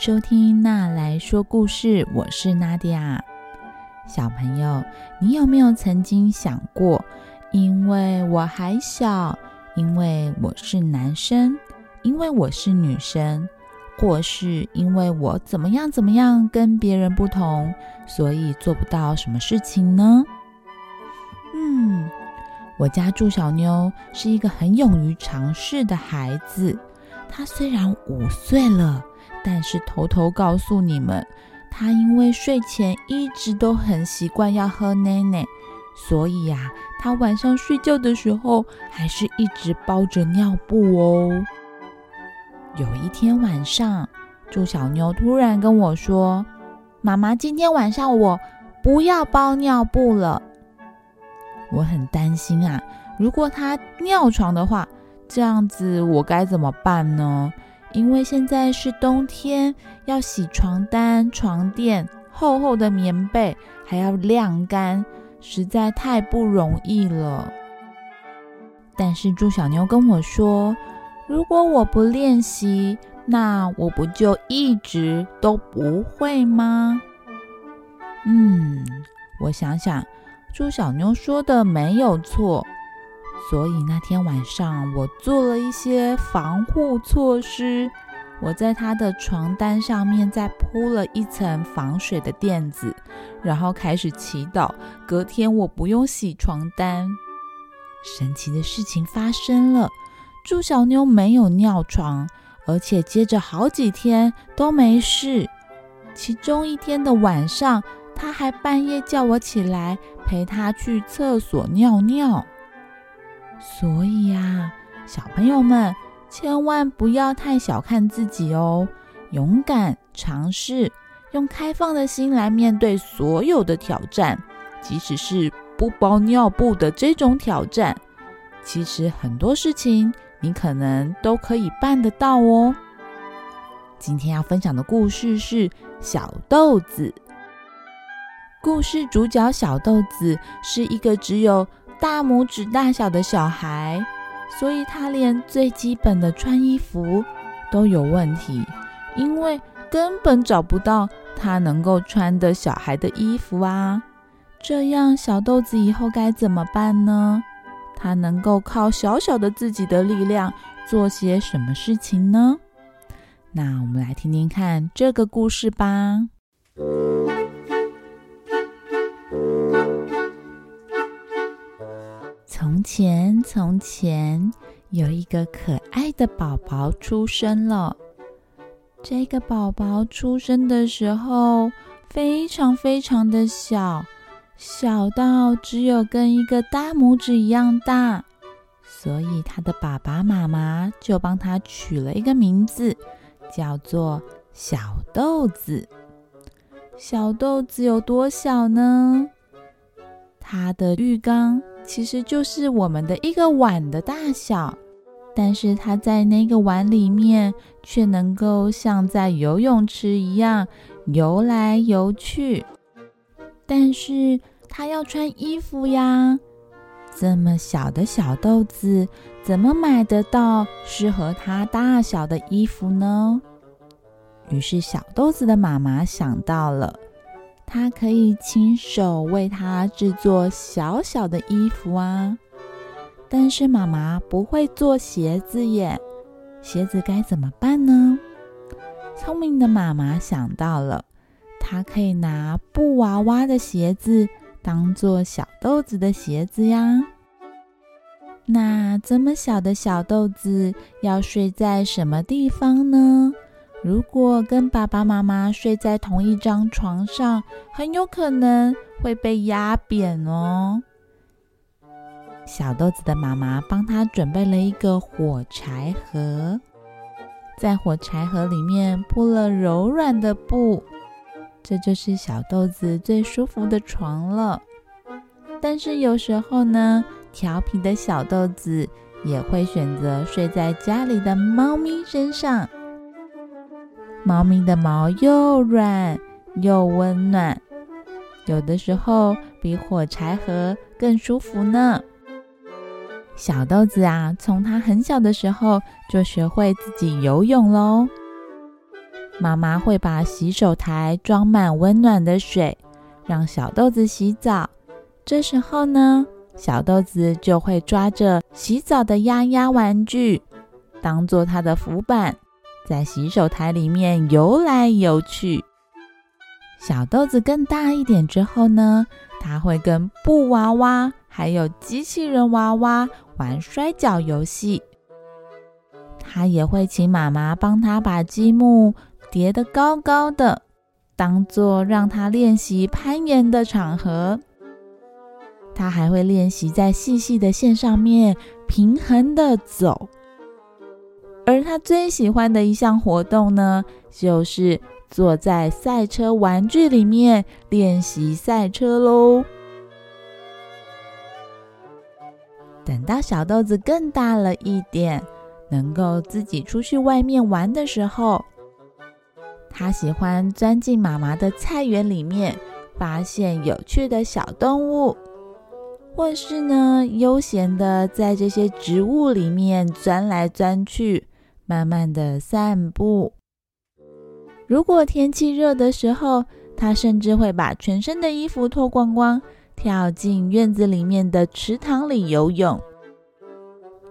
收听娜来说故事，我是娜迪亚。小朋友，你有没有曾经想过，因为我还小，因为我是男生，因为我是女生，或是因为我怎么样怎么样跟别人不同，所以做不到什么事情呢？嗯，我家祝小妞是一个很勇于尝试的孩子。她虽然五岁了，但是偷偷告诉你们。他因为睡前一直都很习惯要喝奶奶，所以呀，他晚上睡觉的时候还是一直包着尿布哦。有一天晚上，猪小妞突然跟我说：“妈妈，今天晚上我不要包尿布了。”我很担心啊，如果他尿床的话，这样子我该怎么办呢？因为现在是冬天，要洗床单、床垫，厚厚的棉被还要晾干，实在太不容易了。但是猪小妞跟我说，如果我不练习，那我不就一直都不会吗？嗯，我想想，猪小妞说的没有错。所以那天晚上，我做了一些防护措施。我在他的床单上面再铺了一层防水的垫子，然后开始祈祷，隔天我不用洗床单。神奇的事情发生了，祝小妞没有尿床，而且接着好几天都没事。其中一天的晚上，他还半夜叫我起来陪他去厕所尿尿。所以呀，小朋友们千万不要太小看自己哦！勇敢尝试，用开放的心来面对所有的挑战，即使是不包尿布的这种挑战，其实很多事情你可能都可以办得到哦。今天要分享的故事是小豆子。故事主角小豆子是一个只有。大拇指大小的小孩，所以他连最基本的穿衣服都有问题，因为根本找不到他能够穿的小孩的衣服啊！这样小豆子以后该怎么办呢？他能够靠小小的自己的力量做些什么事情呢？那我们来听听看这个故事吧。前，从前有一个可爱的宝宝出生了。这个宝宝出生的时候非常非常的小，小到只有跟一个大拇指一样大，所以他的爸爸妈妈就帮他取了一个名字，叫做小豆子。小豆子有多小呢？他的浴缸。其实就是我们的一个碗的大小，但是它在那个碗里面却能够像在游泳池一样游来游去。但是它要穿衣服呀，这么小的小豆子怎么买得到适合它大小的衣服呢？于是小豆子的妈妈想到了。他可以亲手为他制作小小的衣服啊，但是妈妈不会做鞋子耶，鞋子该怎么办呢？聪明的妈妈想到了，她可以拿布娃娃的鞋子当做小豆子的鞋子呀。那这么小的小豆子要睡在什么地方呢？如果跟爸爸妈妈睡在同一张床上，很有可能会被压扁哦。小豆子的妈妈帮他准备了一个火柴盒，在火柴盒里面铺了柔软的布，这就是小豆子最舒服的床了。但是有时候呢，调皮的小豆子也会选择睡在家里的猫咪身上。猫咪的毛又软又温暖，有的时候比火柴盒更舒服呢。小豆子啊，从它很小的时候就学会自己游泳喽。妈妈会把洗手台装满温暖的水，让小豆子洗澡。这时候呢，小豆子就会抓着洗澡的鸭鸭玩具，当做它的浮板，在洗手台里面游来游去。小豆子更大一点之后呢，它会跟布娃娃还有机器人娃娃玩摔跤游戏。它也会请妈妈帮它把积木。叠得高高的，当做让他练习攀岩的场合。他还会练习在细细的线上面平衡的走。而他最喜欢的一项活动呢，就是坐在赛车玩具里面练习赛车喽。等到小豆子更大了一点，能够自己出去外面玩的时候。他喜欢钻进妈妈的菜园里面，发现有趣的小动物，或是呢悠闲的在这些植物里面钻来钻去，慢慢的散步。如果天气热的时候，他甚至会把全身的衣服脱光光，跳进院子里面的池塘里游泳。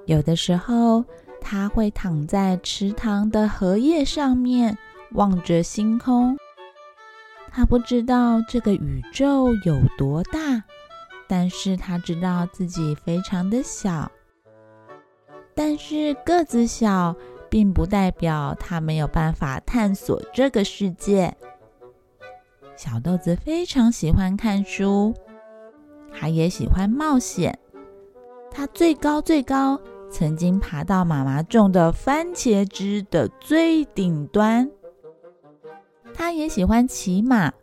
有的时候，他会躺在池塘的荷叶上面。望着星空，他不知道这个宇宙有多大，但是他知道自己非常的小。但是个子小，并不代表他没有办法探索这个世界。小豆子非常喜欢看书，他也喜欢冒险。他最高最高，曾经爬到妈妈种的番茄枝的最顶端。他也喜欢骑马，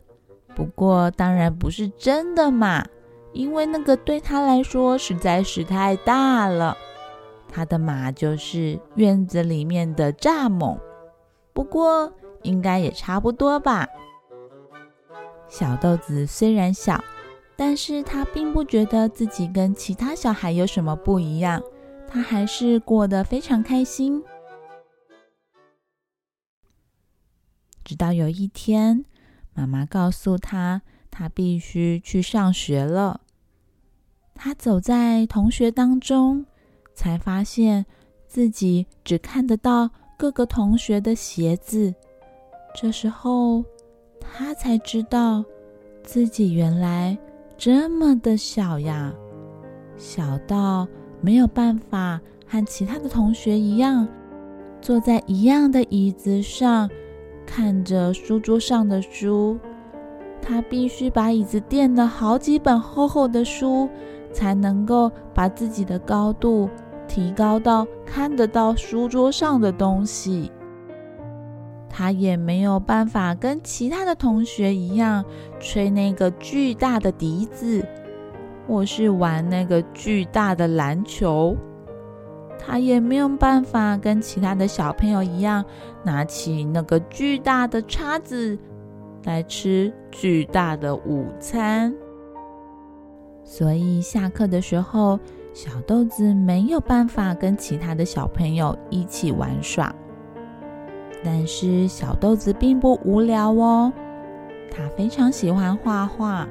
不过当然不是真的马，因为那个对他来说实在是太大了。他的马就是院子里面的蚱蜢，不过应该也差不多吧。小豆子虽然小，但是他并不觉得自己跟其他小孩有什么不一样，他还是过得非常开心。直到有一天，妈妈告诉他，他必须去上学了。他走在同学当中，才发现自己只看得到各个同学的鞋子。这时候，他才知道自己原来这么的小呀，小到没有办法和其他的同学一样，坐在一样的椅子上。看着书桌上的书，他必须把椅子垫了好几本厚厚的书，才能够把自己的高度提高到看得到书桌上的东西。他也没有办法跟其他的同学一样吹那个巨大的笛子，或是玩那个巨大的篮球。他也没有办法跟其他的小朋友一样，拿起那个巨大的叉子来吃巨大的午餐。所以下课的时候，小豆子没有办法跟其他的小朋友一起玩耍。但是小豆子并不无聊哦，他非常喜欢画画。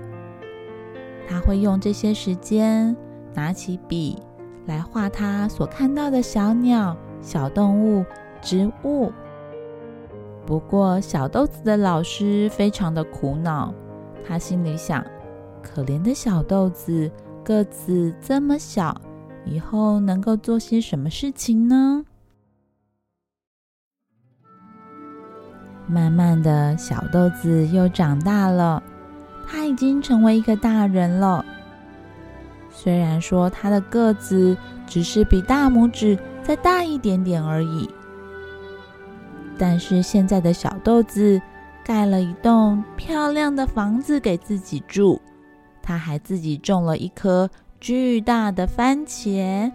他会用这些时间拿起笔。来画他所看到的小鸟、小动物、植物。不过，小豆子的老师非常的苦恼，他心里想：可怜的小豆子，个子这么小，以后能够做些什么事情呢？慢慢的小豆子又长大了，他已经成为一个大人了。虽然说他的个子只是比大拇指再大一点点而已，但是现在的小豆子盖了一栋漂亮的房子给自己住，他还自己种了一棵巨大的番茄，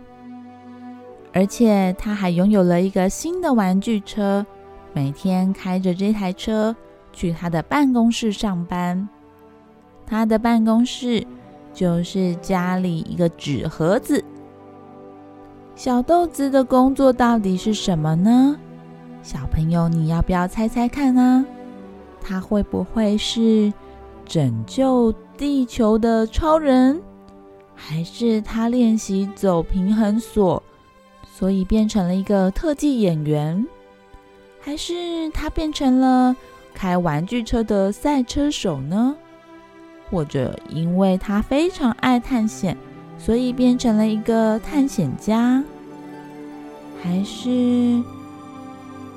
而且他还拥有了一个新的玩具车，每天开着这台车去他的办公室上班，他的办公室。就是家里一个纸盒子。小豆子的工作到底是什么呢？小朋友，你要不要猜猜看呢？他会不会是拯救地球的超人，还是他练习走平衡锁，所以变成了一个特技演员，还是他变成了开玩具车的赛车手呢？或者因为他非常爱探险，所以变成了一个探险家，还是？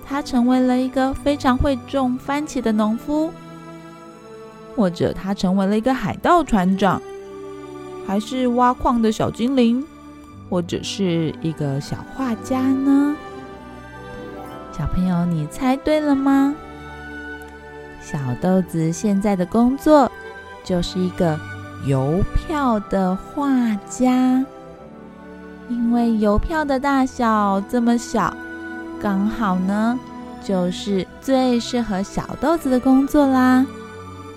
他成为了一个非常会种番茄的农夫，或者他成为了一个海盗船长，还是挖矿的小精灵，或者是一个小画家呢？小朋友，你猜对了吗？小豆子现在的工作就是一个邮票的画家，因为邮票的大小这么小。刚好呢，就是最适合小豆子的工作啦。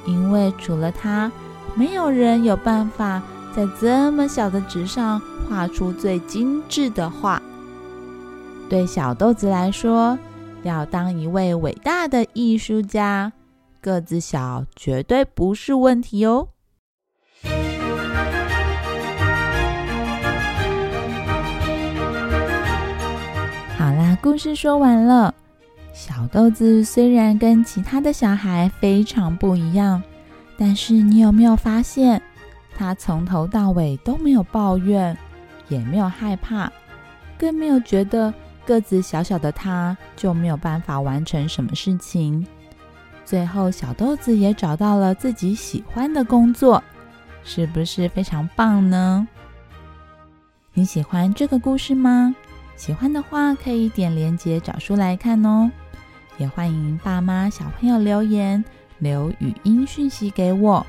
因为除了他，没有人有办法在这么小的纸上画出最精致的画。对小豆子来说，要当一位伟大的艺术家，个子小绝对不是问题哦。故事说完了。小豆子虽然跟其他的小孩非常不一样，但是你有没有发现，他从头到尾都没有抱怨，也没有害怕，更没有觉得个子小小的他就没有办法完成什么事情。最后，小豆子也找到了自己喜欢的工作，是不是非常棒呢？你喜欢这个故事吗？喜欢的话，可以点连接找书来看哦。也欢迎爸妈、小朋友留言留语音讯息给我。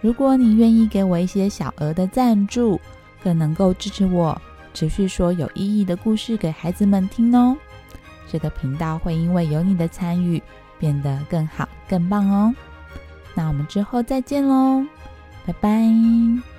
如果你愿意给我一些小额的赞助，更能够支持我持续说有意义的故事给孩子们听哦。这个频道会因为有你的参与变得更好、更棒哦。那我们之后再见喽，拜拜。